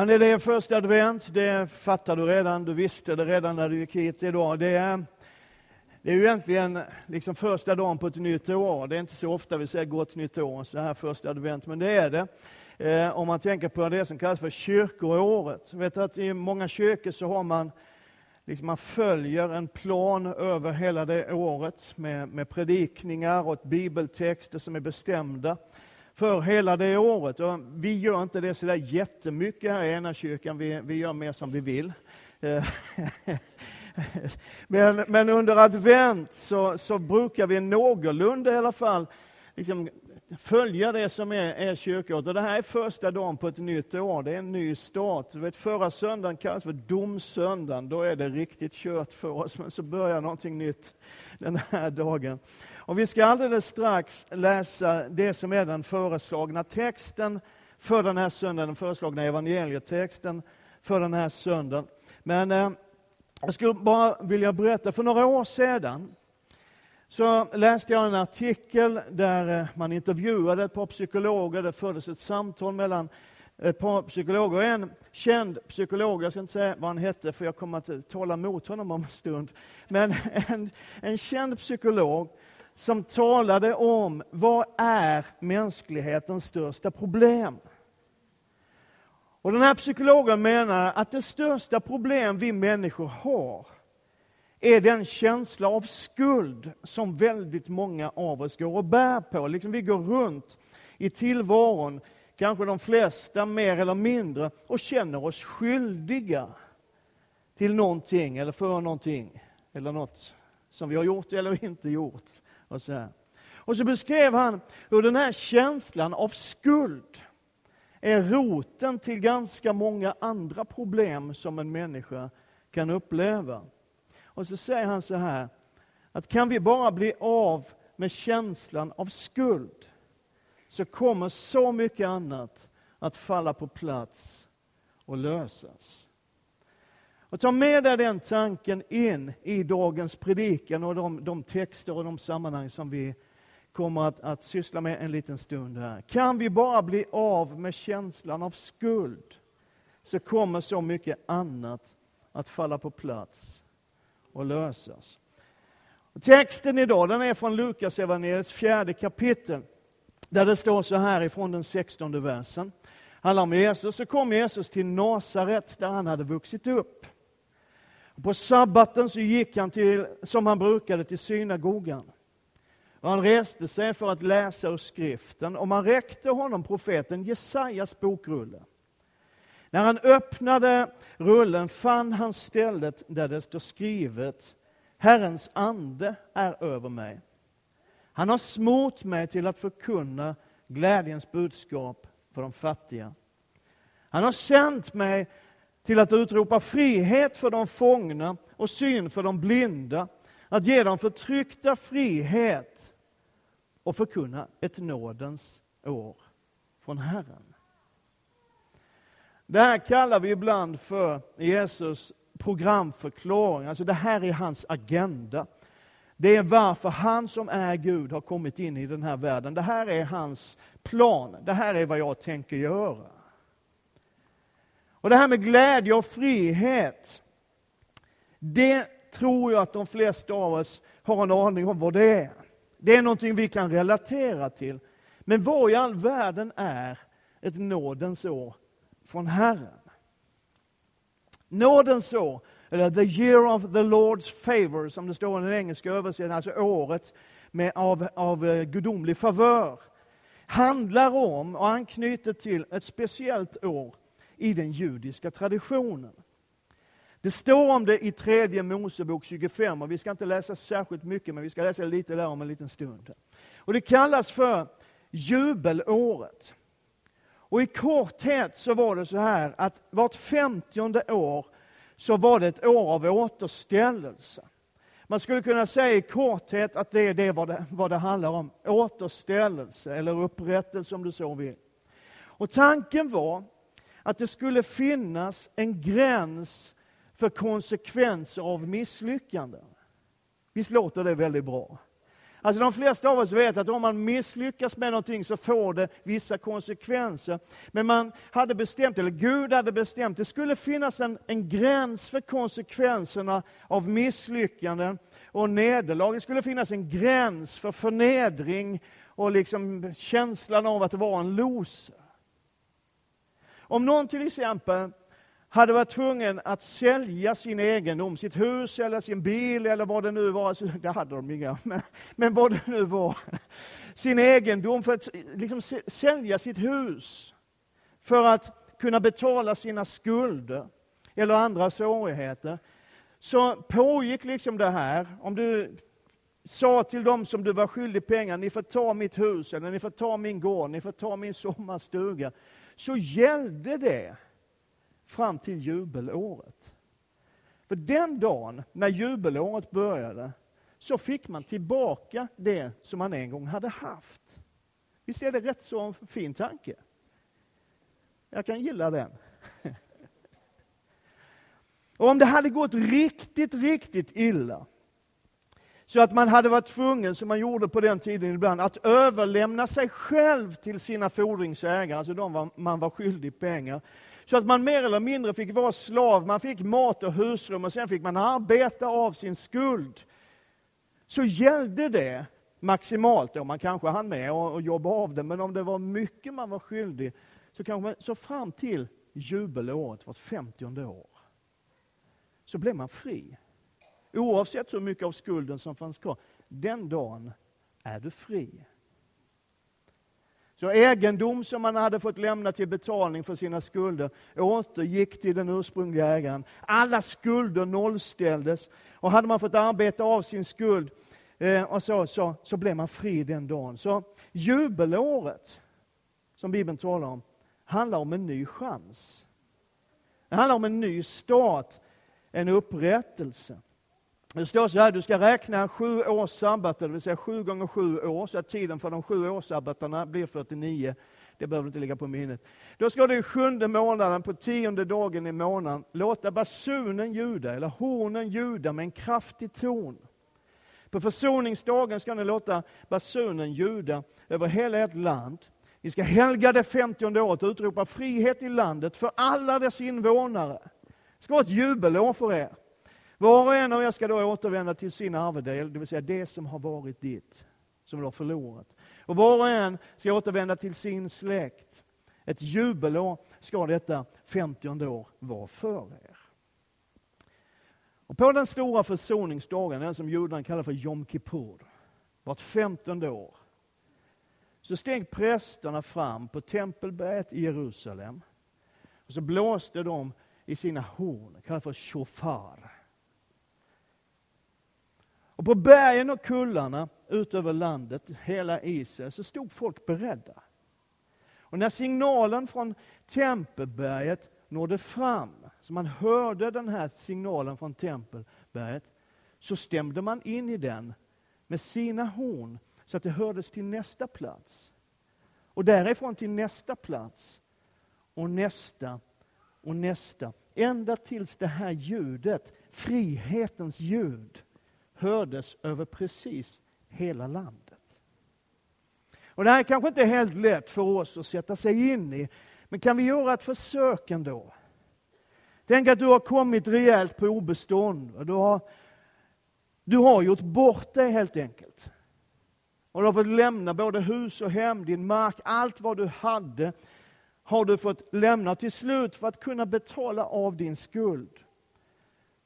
Ja, det är första advent, det fattar du redan, du visste det redan när du gick hit idag. Det är, det är ju egentligen liksom första dagen på ett nytt år. Det är inte så ofta vi säger gott nytt år, så här första advent, men det är det. Eh, om man tänker på det som kallas för kyrkoåret. Vet att I många kyrkor så har man liksom man följer en plan över hela det året med, med predikningar och bibeltexter som är bestämda för hela det året. Och vi gör inte det så där jättemycket här i ena kyrkan. Vi, vi gör mer som vi vill. Men, men under advent så, så brukar vi någorlunda i alla fall liksom följa det som är, är kyrkåret. Och det här är första dagen på ett nytt år. Det är en ny start. Du vet, förra söndagen kallas för domsöndagen. Då är det riktigt kört för oss. Men så börjar någonting nytt den här dagen. Och vi ska alldeles strax läsa det som är den föreslagna texten för den här söndagen, den föreslagna evangelietexten för den här söndagen. Men eh, jag skulle bara vilja berätta, för några år sedan så läste jag en artikel där eh, man intervjuade ett par psykologer. Det fördes ett samtal mellan ett par psykologer. Och en känd psykolog, jag ska inte säga vad han hette för jag kommer att eh, tala mot honom om en stund. Men en, en känd psykolog som talade om vad är mänsklighetens största problem. Och Den här psykologen menar att det största problem vi människor har är den känsla av skuld som väldigt många av oss går och bär på. Liksom vi går runt i tillvaron, kanske de flesta mer eller mindre, och känner oss skyldiga till någonting eller för någonting, eller något som vi har gjort eller inte gjort. Och så, här. och så beskrev han hur den här känslan av skuld är roten till ganska många andra problem som en människa kan uppleva. Och så säger han så här, att kan vi bara bli av med känslan av skuld, så kommer så mycket annat att falla på plats och lösas. Och ta med dig den tanken in i dagens predikan och de, de texter och de sammanhang som vi kommer att, att syssla med en liten stund här. Kan vi bara bli av med känslan av skuld, så kommer så mycket annat att falla på plats och lösas. Texten idag den är från Lukas evangeliets fjärde kapitel, där det står så här ifrån den sextonde versen. handlar om Jesus. Så kom Jesus till Nasaret, där han hade vuxit upp. På sabbaten så gick han till, som han brukade till synagogan. Och han reste sig för att läsa ur skriften och man räckte honom profeten Jesajas bokrulle. När han öppnade rullen fann han stället där det står skrivet Herrens ande är över mig. Han har smort mig till att förkunna glädjens budskap för de fattiga. Han har sänt mig till att utropa frihet för de fångna och syn för de blinda, att ge de förtryckta frihet och förkunna ett nådens år från Herren. Det här kallar vi ibland för Jesus programförklaring. Alltså det här är hans agenda. Det är varför han som är Gud har kommit in i den här världen. Det här är hans plan. Det här är vad jag tänker göra. Och det här med glädje och frihet, det tror jag att de flesta av oss har en aning om vad det är. Det är någonting vi kan relatera till. Men vad i all världen är ett nådens år från Herren? Nådens år, eller the year of the Lord's favor, som det står i den engelska översättningen, alltså året med, av, av eh, gudomlig favör, handlar om och anknyter till ett speciellt år i den judiska traditionen. Det står om det i tredje Mosebok 25 och vi ska inte läsa särskilt mycket men vi ska läsa lite där om en liten stund. Och Det kallas för jubelåret. Och I korthet så var det så här att vart femtionde år så var det ett år av återställelse. Man skulle kunna säga i korthet att det är det vad, det vad det handlar om. Återställelse eller upprättelse om du så vill. Och Tanken var att det skulle finnas en gräns för konsekvenser av misslyckanden. Visst låter det väldigt bra? Alltså de flesta av oss vet att om man misslyckas med någonting så får det vissa konsekvenser. Men man hade bestämt, eller Gud hade bestämt, det skulle finnas en, en gräns för konsekvenserna av misslyckanden och nederlag. Det skulle finnas en gräns för förnedring och liksom känslan av att vara en loser. Om någon till exempel hade varit tvungen att sälja sin egendom, sitt hus eller sin bil eller vad det nu var, det hade de inga, men, men vad det nu var, sin egendom för att liksom, sälja sitt hus för att kunna betala sina skulder eller andra svårigheter, så pågick liksom det här. Om du sa till dem som du var skyldig pengar, ni får ta mitt hus, eller ni får ta min gård, ni får ta min sommarstuga, så gällde det fram till jubelåret. För den dagen när jubelåret började så fick man tillbaka det som man en gång hade haft. Visst är det rätt så fin tanke? Jag kan gilla den. Och om det hade gått riktigt, riktigt illa, så att man hade varit tvungen, som man gjorde på den tiden ibland, att överlämna sig själv till sina fordringsägare, alltså de man var skyldig pengar, så att man mer eller mindre fick vara slav, man fick mat och husrum och sen fick man arbeta av sin skuld. Så gällde det maximalt, då. man kanske hann med att jobba av det, men om det var mycket man var skyldig, så, kanske man, så fram till jubelåret, vart femtionde år, så blev man fri. Oavsett hur mycket av skulden som fanns kvar. Den dagen är du fri. Så egendom som man hade fått lämna till betalning för sina skulder återgick till den ursprungliga ägaren. Alla skulder nollställdes och hade man fått arbeta av sin skuld eh, och så, så, så blev man fri den dagen. Så jubelåret, som Bibeln talar om, handlar om en ny chans. Det handlar om en ny start, en upprättelse. Det står så här, du ska räkna sju års sabbater, det vill säga sju gånger sju år, så att tiden för de sju årssabbaterna blir 49. Det behöver du inte ligga på minnet. Då ska du i sjunde månaden, på tionde dagen i månaden, låta basunen ljuda, eller hornen ljuda med en kraftig ton. På försoningsdagen ska ni låta basunen ljuda över hela ert land. Ni ska helga det femtionde året och utropa frihet i landet för alla dess invånare. Det ska vara ett jubelår för er. Var och en av er ska då återvända till sin arvedel, det vill säga det som har varit ditt, som du har förlorat. Och var och en ska återvända till sin släkt. Ett jubelår ska detta femtionde år vara för er. Och på den stora försoningsdagen, den som judarna kallar för Jom Kippur, vart femtonde år, så steg prästerna fram på tempelberget i Jerusalem. Och så blåste de i sina horn, kallat för shofar. Och på bergen och kullarna ut över landet, hela Israel, så stod folk beredda. Och när signalen från Tempelberget nådde fram, så man hörde den här signalen från Tempelberget, så stämde man in i den med sina horn, så att det hördes till nästa plats. Och därifrån till nästa plats, och nästa, och nästa. Ända tills det här ljudet, frihetens ljud, hördes över precis hela landet. Och Det här är kanske inte är helt lätt för oss att sätta sig in i, men kan vi göra ett försök ändå? Tänk att du har kommit rejält på obestånd. Och du, har, du har gjort bort dig helt enkelt. Och du har fått lämna både hus och hem, din mark, allt vad du hade har du fått lämna till slut för att kunna betala av din skuld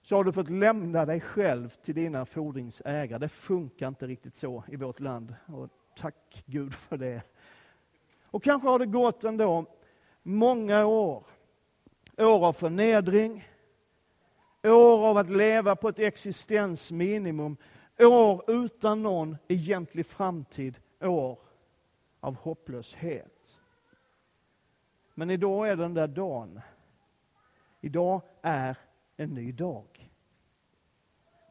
så har du fått lämna dig själv till dina fordringsägare. Det funkar inte riktigt så i vårt land. Och tack Gud för det. Och kanske har det gått ändå många år. År av förnedring, år av att leva på ett existensminimum, år utan någon egentlig framtid, år av hopplöshet. Men idag är den där dagen. Idag är en ny dag.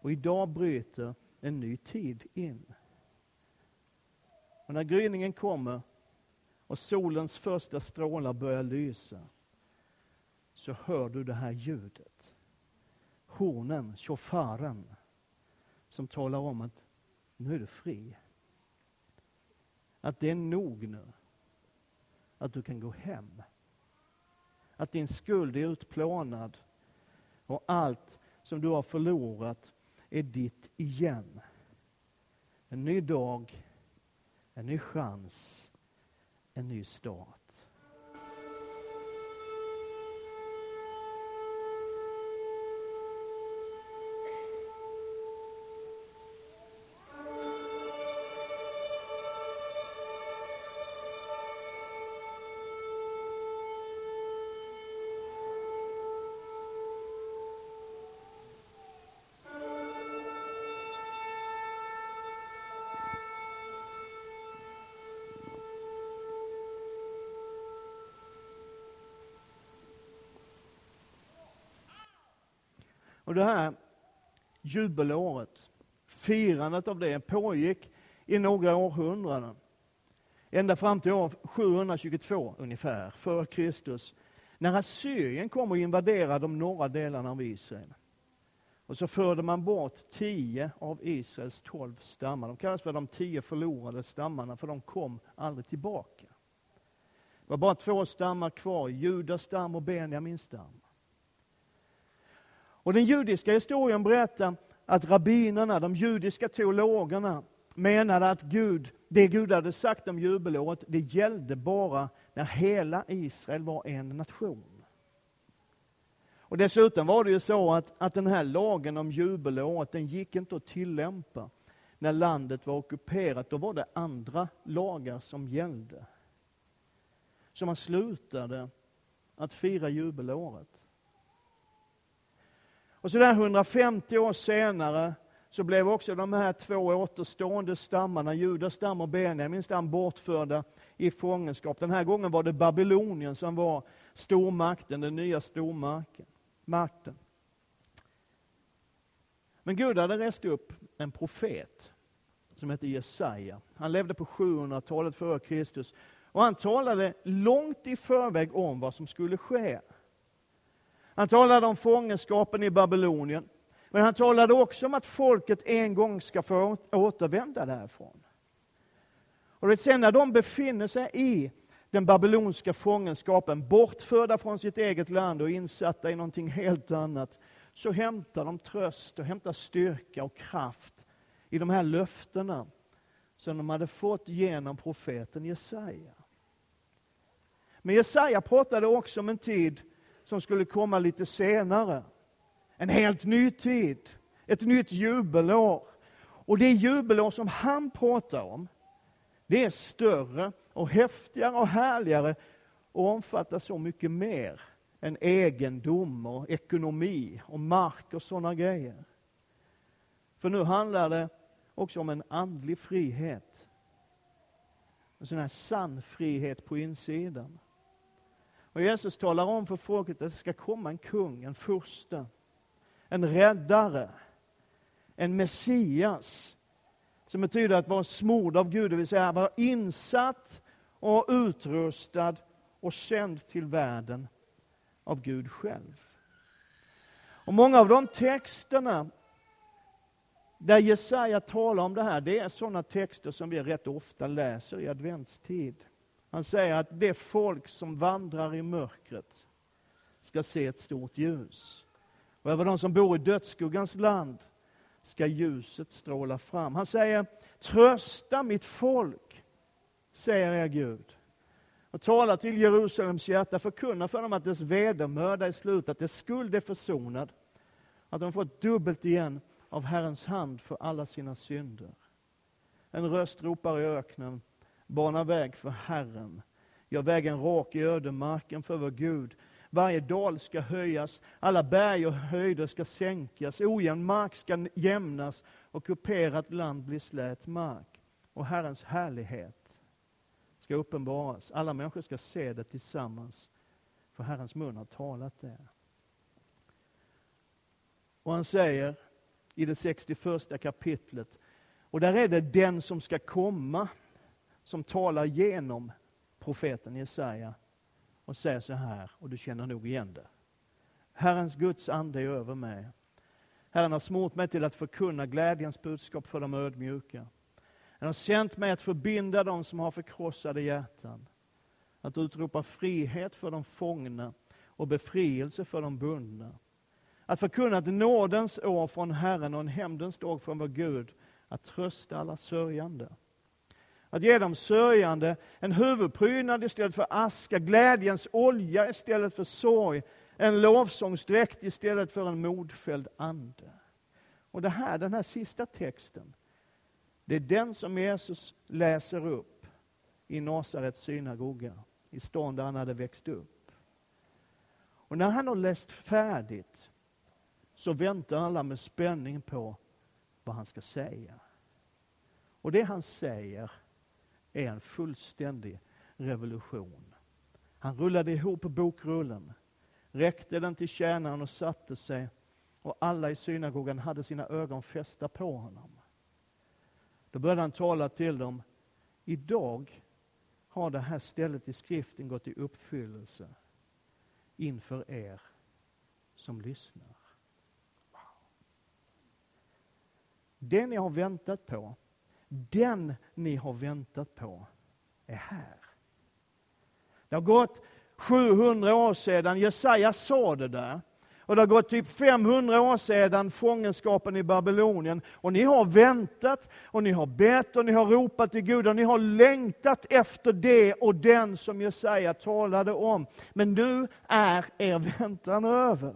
Och idag bryter en ny tid in. Och när gryningen kommer och solens första strålar börjar lysa så hör du det här ljudet. Hornen, shofaren, som talar om att nu är du fri. att det är nog nu. Att du kan gå hem. Att din skuld är utplånad och allt som du har förlorat är ditt igen. En ny dag, en ny chans, en ny start. Och det här jubelåret, firandet av det pågick i några århundraden. Ända fram till år 722 ungefär, före Kristus, när Assyrien kom och invaderade de norra delarna av Israel. Och så förde man bort tio av Israels tolv stammar. De kallas för de tio förlorade stammarna, för de kom aldrig tillbaka. Det var bara två stammar kvar, Judas stam och Benjamins stam. Och den judiska historien berättar att rabbinerna, de judiska teologerna, menade att Gud, det Gud hade sagt om jubelåret, det gällde bara när hela Israel var en nation. Och dessutom var det ju så att, att den här lagen om jubelåret, den gick inte att tillämpa när landet var ockuperat. Då var det andra lagar som gällde. Så man slutade att fira jubelåret. Och så där 150 år senare så blev också de här två återstående stammarna, Judas stam och Benjamins stam, bortförda i fångenskap. Den här gången var det Babylonien som var stormakten, den nya stormakten. Men Gud hade rest upp en profet som hette Jesaja. Han levde på 700-talet före Kristus. Och han talade långt i förväg om vad som skulle ske. Han talade om fångenskapen i Babylonien. Men han talade också om att folket en gång ska få återvända därifrån. Och sen när de befinner sig i den babyloniska fångenskapen, bortförda från sitt eget land och insatta i någonting helt annat, så hämtar de tröst och hämtar styrka och kraft i de här löftena som de hade fått genom profeten Jesaja. Men Jesaja pratade också om en tid som skulle komma lite senare. En helt ny tid, ett nytt jubelår. Och det jubelår som han pratar om, det är större och häftigare och härligare och omfattar så mycket mer än egendom och ekonomi och mark och sådana grejer. För nu handlar det också om en andlig frihet. En sån här sann frihet på insidan. Och Jesus talar om för folket att det ska komma en kung, en furste, en räddare, en Messias. Som betyder att vara smord av Gud, det vill säga vara insatt och utrustad och sänd till världen av Gud själv. Och Många av de texterna där Jesaja talar om det här, det är sådana texter som vi rätt ofta läser i adventstid. Han säger att det folk som vandrar i mörkret ska se ett stort ljus. Och över de som bor i dödsskuggans land ska ljuset stråla fram. Han säger, trösta mitt folk, säger er Gud. Och tala till Jerusalems hjärta, förkunna för dem att dess vedermöda är slut, att dess skuld är försonad, att de fått dubbelt igen av Herrens hand för alla sina synder. En röst ropar i öknen, Bana väg för Herren. Gör vägen rak i ödemarken för vår Gud. Varje dal ska höjas, alla berg och höjder ska sänkas, ojämn mark ska jämnas och kuperat land bli slät mark. Och Herrens härlighet ska uppenbaras. Alla människor ska se det tillsammans, för Herrens mun har talat det. Och han säger i det 61 kapitlet, och där är det den som ska komma som talar genom profeten Jesaja och säger så här, och du känner nog igen det. Herrens Guds ande är över mig. Herren har smort mig till att förkunna glädjens budskap för de ödmjuka. Han har sänt mig att förbinda dem som har förkrossade hjärtan. Att utropa frihet för de fångna och befrielse för de bundna. Att förkunna ett nådens år från Herren och en hämndens dag från vår Gud. Att trösta alla sörjande. Att ge de sörjande en huvudprydnad istället för aska, glädjens olja istället för sorg, en lovsångsdräkt istället för en modfälld ande. Och det här, den här sista texten, det är den som Jesus läser upp i Nasarets synagoga, i stan där han hade växt upp. Och när han har läst färdigt så väntar alla med spänning på vad han ska säga. Och det han säger är en fullständig revolution. Han rullade ihop bokrullen, räckte den till tjänaren och satte sig och alla i synagogan hade sina ögon fästa på honom. Då började han tala till dem. Idag har det här stället i skriften gått i uppfyllelse inför er som lyssnar. Wow. Det ni har väntat på, den ni har väntat på, är här. Det har gått 700 år sedan Jesaja sa det där. Och det har gått typ 500 år sedan fångenskapen i Babylonien. Och ni har väntat, och ni har bett, och ni har ropat till Gud, och ni har längtat efter det och den som Jesaja talade om. Men nu är er väntan över.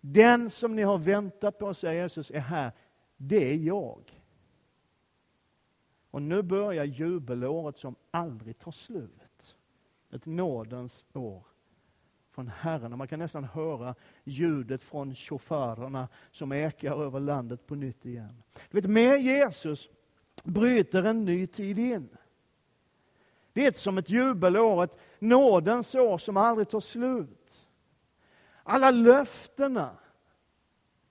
Den som ni har väntat på, säger Jesus, är här. Det är jag. Och nu börjar jubelåret som aldrig tar slut. Ett nådens år från Herren. Och man kan nästan höra ljudet från chaufförerna som ekar över landet på nytt igen. Du vet, med Jesus bryter en ny tid in. Det är som ett jubelår, ett nådens år som aldrig tar slut. Alla löftena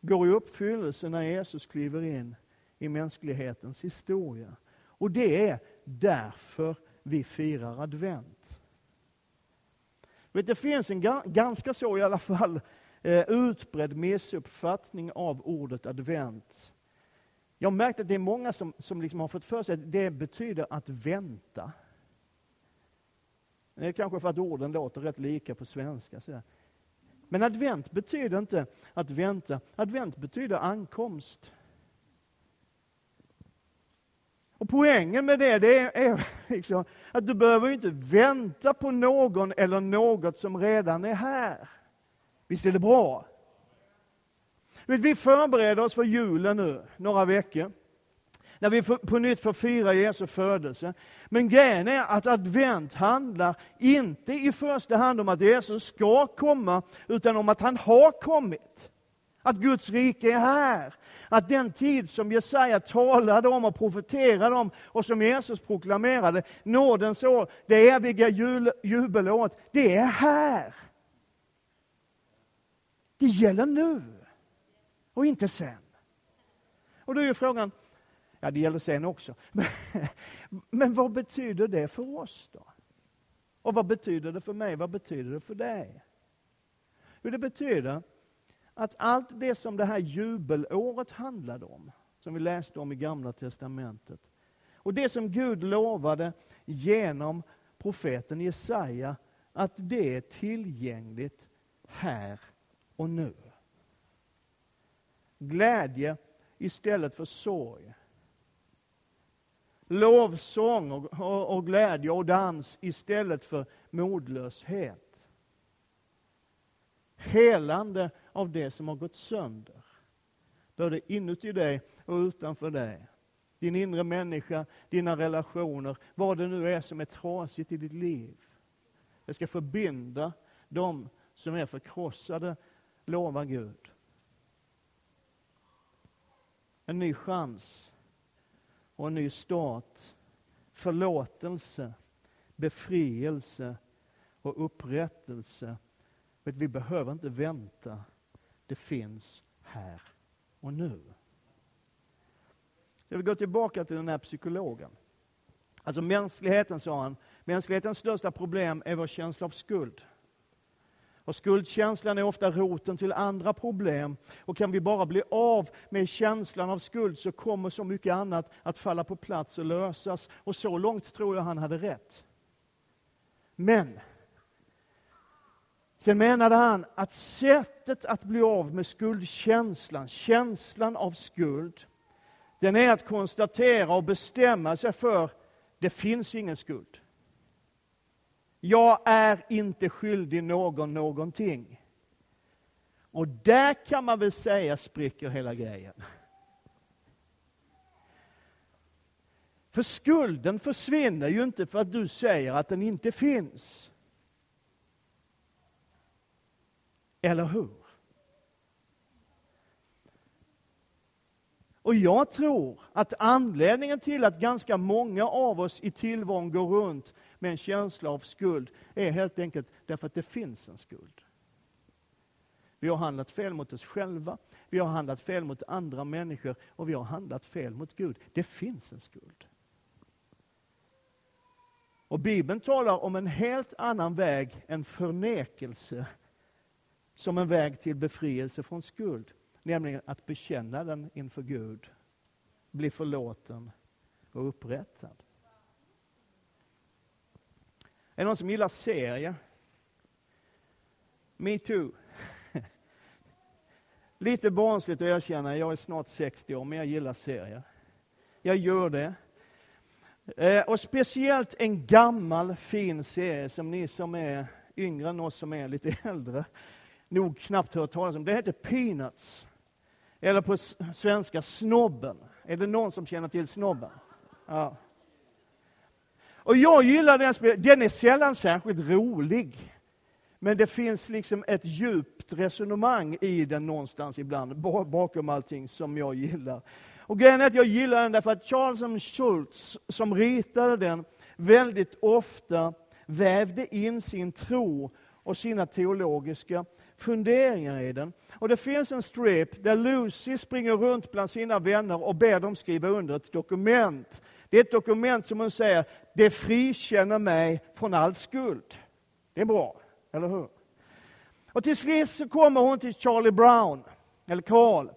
går i uppfyllelse när Jesus kliver in i mänsklighetens historia. Och det är därför vi firar advent. Vet, det finns en ganska så i alla fall eh, utbredd missuppfattning av ordet advent. Jag har märkt att det är många som, som liksom har fått för sig att det betyder att vänta. Det är kanske för att orden låter rätt lika på svenska. Sådär. Men advent betyder inte att vänta. Advent betyder ankomst. Och Poängen med det, det är liksom att du behöver inte vänta på någon eller något som redan är här. Visst är det bra? Vi förbereder oss för julen nu, några veckor. När vi på nytt får fira Jesu födelse. Men grejen är att advent handlar inte i första hand om att Jesus ska komma, utan om att han har kommit. Att Guds rike är här. Att den tid som Jesaja talade om och profeterade om och som Jesus proklamerade, nådens år, det eviga jul, jubelåret, det är här. Det gäller nu och inte sen. Och då är ju frågan, ja det gäller sen också, men, men vad betyder det för oss då? Och vad betyder det för mig? Vad betyder det för dig? Jo, det betyder att allt det som det här jubelåret handlade om, som vi läste om i Gamla Testamentet, och det som Gud lovade genom profeten Jesaja, att det är tillgängligt här och nu. Glädje istället för sorg. Lovsång och, och, och glädje och dans istället för modlöshet helande av det som har gått sönder. Både inuti dig och utanför dig. Din inre människa, dina relationer, vad det nu är som är trasigt i ditt liv. Det ska förbinda de som är förkrossade, lovar Gud. En ny chans och en ny start. Förlåtelse, befrielse och upprättelse vi behöver inte vänta. Det finns här och nu. Jag vill gå tillbaka till den här psykologen. Alltså mänskligheten, sa han, mänsklighetens största problem är vår känsla av skuld. Och skuldkänslan är ofta roten till andra problem. Och kan vi bara bli av med känslan av skuld så kommer så mycket annat att falla på plats och lösas. Och så långt tror jag han hade rätt. Men Sen menade han att sättet att bli av med skuldkänslan, känslan av skuld, den är att konstatera och bestämma sig för det finns ingen skuld. Jag är inte skyldig någon någonting. Och där kan man väl säga spricker hela grejen. För skulden försvinner ju inte för att du säger att den inte finns. Eller hur? Och jag tror att anledningen till att ganska många av oss i tillvaron går runt med en känsla av skuld är helt enkelt därför att det finns en skuld. Vi har handlat fel mot oss själva, vi har handlat fel mot andra människor och vi har handlat fel mot Gud. Det finns en skuld. Och Bibeln talar om en helt annan väg än förnekelse som en väg till befrielse från skuld. Nämligen att bekänna den inför Gud, bli förlåten och upprättad. Är det någon som gillar serier? Me too. Lite barnsligt att erkänna, jag är snart 60 år, men jag gillar serier. Jag gör det. Eh, och speciellt en gammal fin serie som ni som är yngre än oss som är lite äldre nog knappt hört talas om. Det heter Peanuts. Eller på svenska Snobben. Är det någon som känner till Snobben? Ja. Och jag gillar den, den är sällan särskilt rolig. Men det finns liksom ett djupt resonemang i den någonstans ibland, bakom allting som jag gillar. Och grejen är att jag gillar den därför att Charles M. Schultz, som ritade den, väldigt ofta vävde in sin tro och sina teologiska funderingar i den. Och det finns en strip där Lucy springer runt bland sina vänner och ber dem skriva under ett dokument. Det är ett dokument som hon säger, det frikänner mig från all skuld. Det är bra, eller hur? Och till sist så kommer hon till Charlie Brown, eller Carl,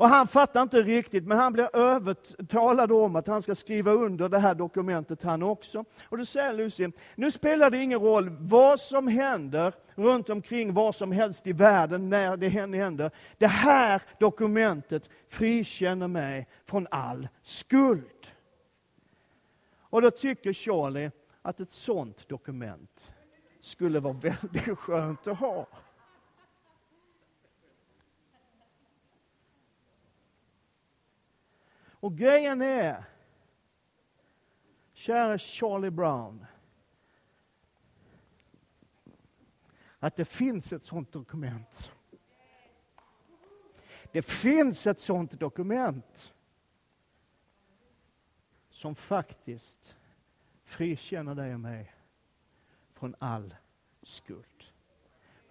och han fattar inte riktigt, men han blir övertalad om att han ska skriva under det här dokumentet han också. Och då säger Lucy, nu spelar det ingen roll vad som händer runt omkring vad som helst i världen när det händer. Det här dokumentet frikänner mig från all skuld. Och då tycker Charlie att ett sånt dokument skulle vara väldigt skönt att ha. Och grejen är, kära Charlie Brown, att det finns ett sådant dokument. Det finns ett sådant dokument som faktiskt frikänner dig och mig från all skuld.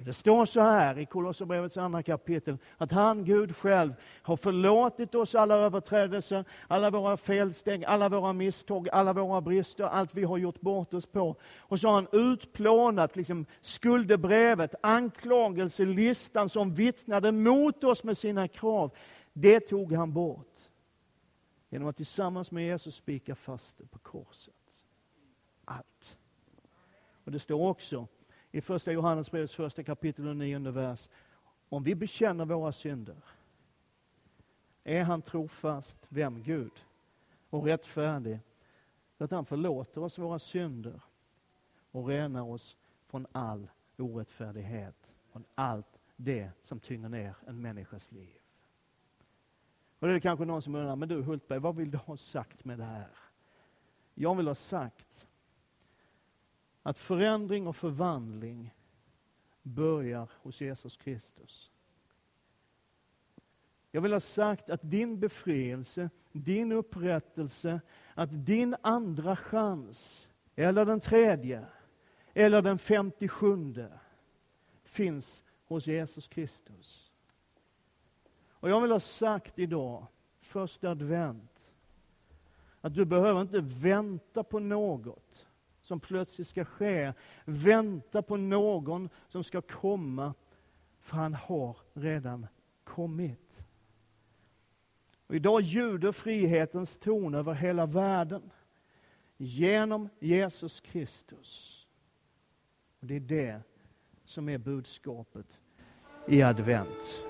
Det står så här i Kolosserbrevets andra kapitel, att han, Gud själv, har förlåtit oss alla överträdelser, alla våra felsteg, alla våra misstag, alla våra brister, allt vi har gjort bort oss på. Och så har han utplånat liksom, skuldebrevet, anklagelselistan som vittnade mot oss med sina krav. Det tog han bort genom att tillsammans med Jesus spika fast det på korset. Allt. Och det står också i första Johannesbrevets första kapitel och nionde vers. Om vi bekänner våra synder är han trofast, vem? Gud, och rättfärdig, så att han förlåter oss våra synder och renar oss från all orättfärdighet, från allt det som tynger ner en människas liv. Och det är kanske någon som undrar, men du Hultberg, vad vill du ha sagt med det här? Jag vill ha sagt att förändring och förvandling börjar hos Jesus Kristus. Jag vill ha sagt att din befrielse, din upprättelse, att din andra chans, eller den tredje, eller den femtiosjunde, finns hos Jesus Kristus. Och jag vill ha sagt idag, första advent, att du behöver inte vänta på något som plötsligt ska ske. Vänta på någon som ska komma, för han har redan kommit. Och idag ljuder frihetens ton över hela världen genom Jesus Kristus. Och Det är det som är budskapet i advent.